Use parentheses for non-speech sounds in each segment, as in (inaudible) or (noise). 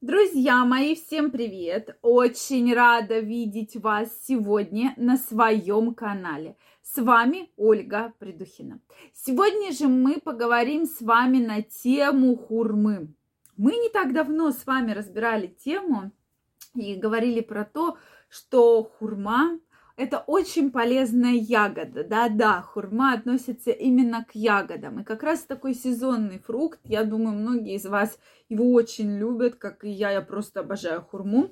Друзья мои, всем привет! Очень рада видеть вас сегодня на своем канале. С вами Ольга Придухина. Сегодня же мы поговорим с вами на тему хурмы. Мы не так давно с вами разбирали тему и говорили про то, что хурма это очень полезная ягода. Да-да, хурма относится именно к ягодам. И как раз такой сезонный фрукт. Я думаю, многие из вас его очень любят, как и я. Я просто обожаю хурму.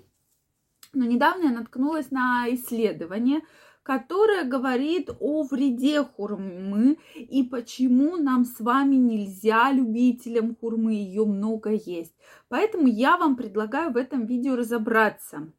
Но недавно я наткнулась на исследование, которое говорит о вреде хурмы и почему нам с вами нельзя любителям хурмы, ее много есть. Поэтому я вам предлагаю в этом видео разобраться,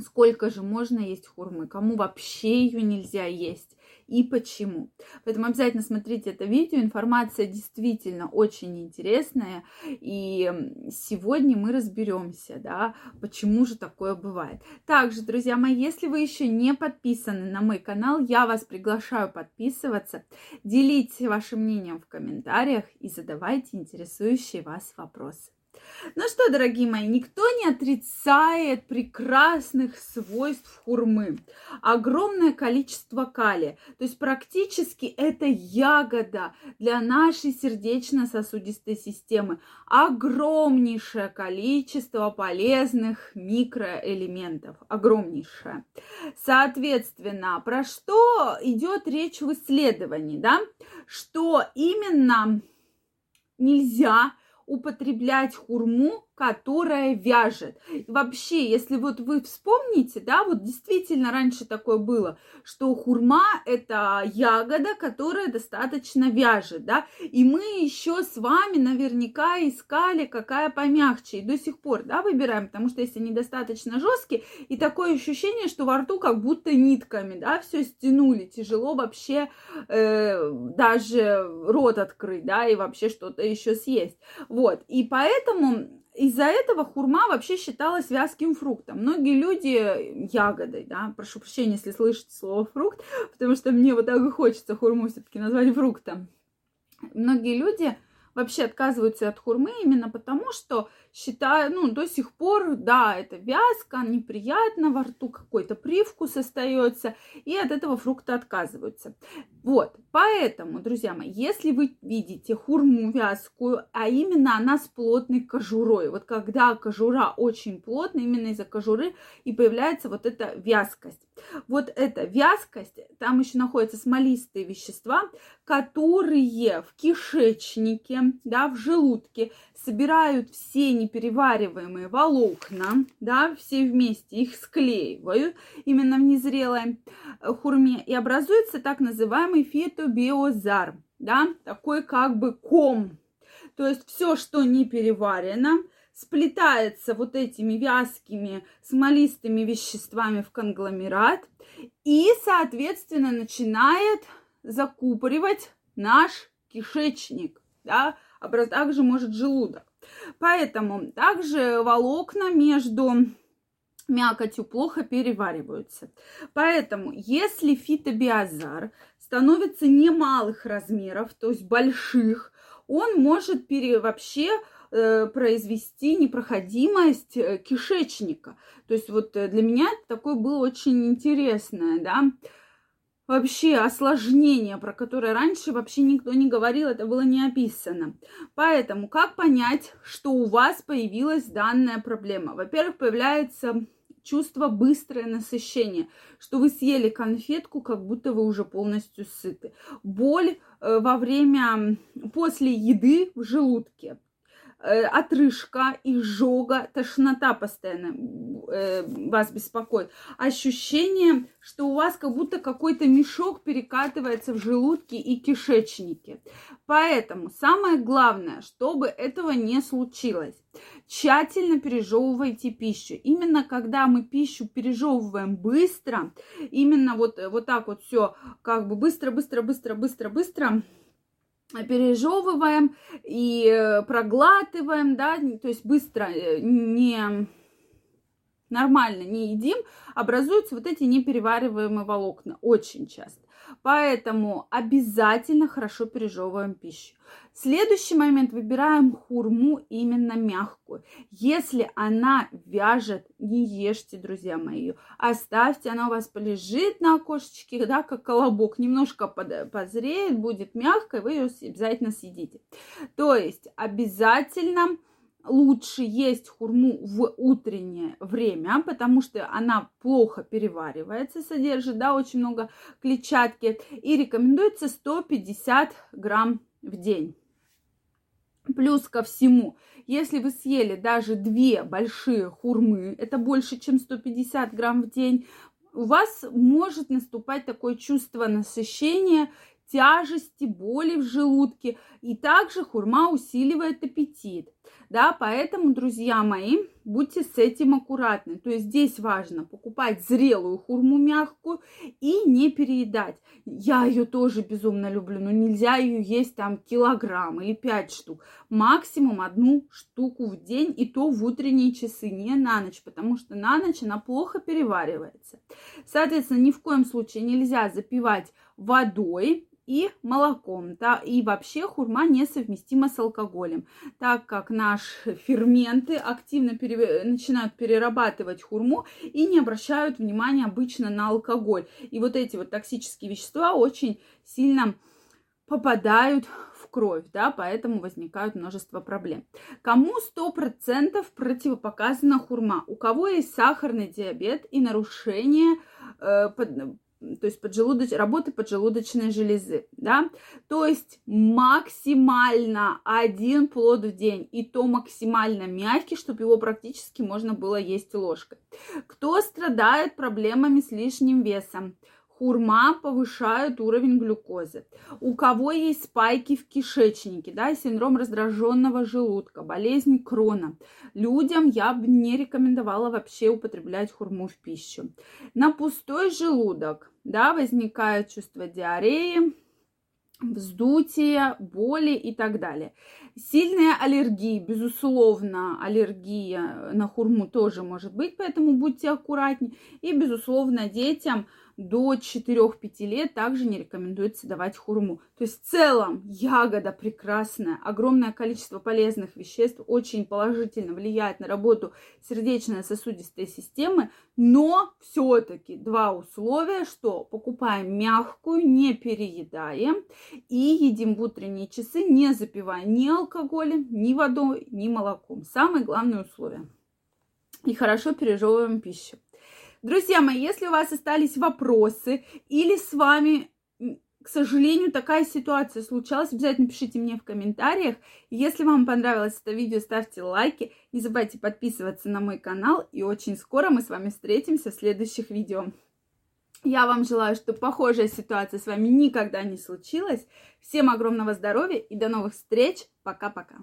сколько же можно есть хурмы, кому вообще ее нельзя есть и почему. Поэтому обязательно смотрите это видео, информация действительно очень интересная, и сегодня мы разберемся, да, почему же такое бывает. Также, друзья мои, если вы еще не подписаны на мой канал, я вас приглашаю подписываться, делитесь вашим мнением в комментариях и задавайте интересующие вас вопросы. Ну что, дорогие мои, никто не отрицает прекрасных свойств хурмы. Огромное количество калия. То есть практически это ягода для нашей сердечно-сосудистой системы. Огромнейшее количество полезных микроэлементов. Огромнейшее. Соответственно, про что идет речь в исследовании, да? Что именно нельзя употреблять хурму которая вяжет. И вообще, если вот вы вспомните, да, вот действительно раньше такое было, что хурма это ягода, которая достаточно вяжет, да, и мы еще с вами наверняка искали, какая помягче, и до сих пор, да, выбираем, потому что если они достаточно жесткие, и такое ощущение, что во рту как будто нитками, да, все стянули, тяжело вообще э, даже рот открыть, да, и вообще что-то еще съесть, вот, и поэтому из-за этого хурма вообще считалась вязким фруктом. Многие люди ягодой, да, прошу прощения, если слышите слово фрукт, (laughs) потому что мне вот так и хочется хурму все-таки назвать фруктом. Многие люди вообще отказываются от хурмы именно потому, что считаю, ну, до сих пор, да, это вязко, неприятно, во рту какой-то привкус остается, и от этого фрукта отказываются. Вот, поэтому, друзья мои, если вы видите хурму вязкую, а именно она с плотной кожурой, вот когда кожура очень плотная, именно из-за кожуры и появляется вот эта вязкость. Вот эта вязкость, там еще находятся смолистые вещества, которые в кишечнике, да, в желудке собирают все неперевариваемые волокна, да, все вместе их склеивают именно в незрелой э, хурме и образуется так называемый фитобиозар, да, такой как бы ком. То есть все, что не переварено, сплетается вот этими вязкими смолистыми веществами в конгломерат и, соответственно, начинает закупоривать наш кишечник, да, а также может желудок. Поэтому также волокна между мякотью плохо перевариваются. Поэтому, если фитобиозар становится немалых размеров, то есть больших, он может пере, вообще произвести непроходимость э, кишечника. То есть вот э, для меня такое было очень интересное, да, вообще осложнение, про которое раньше вообще никто не говорил, это было не описано. Поэтому как понять, что у вас появилась данная проблема? Во-первых, появляется чувство быстрое насыщение, что вы съели конфетку, как будто вы уже полностью сыты. Боль э, во время, после еды в желудке. Э, отрыжка, изжога, тошнота постоянно э, вас беспокоит. Ощущение, что у вас как будто какой-то мешок перекатывается в желудке и кишечнике. Поэтому самое главное, чтобы этого не случилось, тщательно пережевывайте пищу. Именно когда мы пищу пережевываем быстро, именно вот, вот так вот все как бы быстро, быстро, быстро, быстро, быстро, пережевываем и э, проглатываем, да, то есть быстро э, не нормально не едим, образуются вот эти неперевариваемые волокна очень часто. Поэтому обязательно хорошо пережевываем пищу. Следующий момент выбираем хурму именно мягкую. Если она вяжет, не ешьте, друзья мои, оставьте, она у вас полежит на окошечке, да, как колобок, немножко позреет, будет мягкой, вы ее обязательно съедите. То есть обязательно лучше есть хурму в утреннее время, потому что она плохо переваривается, содержит, да, очень много клетчатки, и рекомендуется 150 грамм в день. Плюс ко всему, если вы съели даже две большие хурмы, это больше, чем 150 грамм в день, у вас может наступать такое чувство насыщения тяжести, боли в желудке. И также хурма усиливает аппетит. Да, поэтому, друзья мои, будьте с этим аккуратны. То есть здесь важно покупать зрелую хурму мягкую и не переедать. Я ее тоже безумно люблю, но нельзя ее есть там килограмм или пять штук. Максимум одну штуку в день и то в утренние часы, не на ночь, потому что на ночь она плохо переваривается. Соответственно, ни в коем случае нельзя запивать водой и молоком. Да, и вообще хурма несовместима с алкоголем, так как наши ферменты активно пере... начинают перерабатывать хурму и не обращают внимания обычно на алкоголь. И вот эти вот токсические вещества очень сильно попадают в кровь, да, поэтому возникают множество проблем. Кому 100% противопоказана хурма? У кого есть сахарный диабет и нарушение э, то есть поджелудоч... работы поджелудочной железы, да, то есть максимально один плод в день, и то максимально мягкий, чтобы его практически можно было есть ложкой. Кто страдает проблемами с лишним весом? Хурма повышает уровень глюкозы. У кого есть спайки в кишечнике, да, синдром раздраженного желудка, болезнь крона, людям я бы не рекомендовала вообще употреблять хурму в пищу. На пустой желудок, да, возникает чувство диареи, вздутие, боли и так далее. Сильная аллергия, безусловно, аллергия на хурму тоже может быть, поэтому будьте аккуратнее. И, безусловно, детям – до 4-5 лет также не рекомендуется давать хурму. То есть в целом ягода прекрасная, огромное количество полезных веществ очень положительно влияет на работу сердечно-сосудистой системы, но все-таки два условия, что покупаем мягкую, не переедаем и едим в утренние часы, не запивая ни алкоголем, ни водой, ни молоком. Самое главное условие. И хорошо пережевываем пищу. Друзья мои, если у вас остались вопросы или с вами к сожалению, такая ситуация случалась. Обязательно пишите мне в комментариях. Если вам понравилось это видео, ставьте лайки. Не забывайте подписываться на мой канал. И очень скоро мы с вами встретимся в следующих видео. Я вам желаю, чтобы похожая ситуация с вами никогда не случилась. Всем огромного здоровья и до новых встреч. Пока-пока.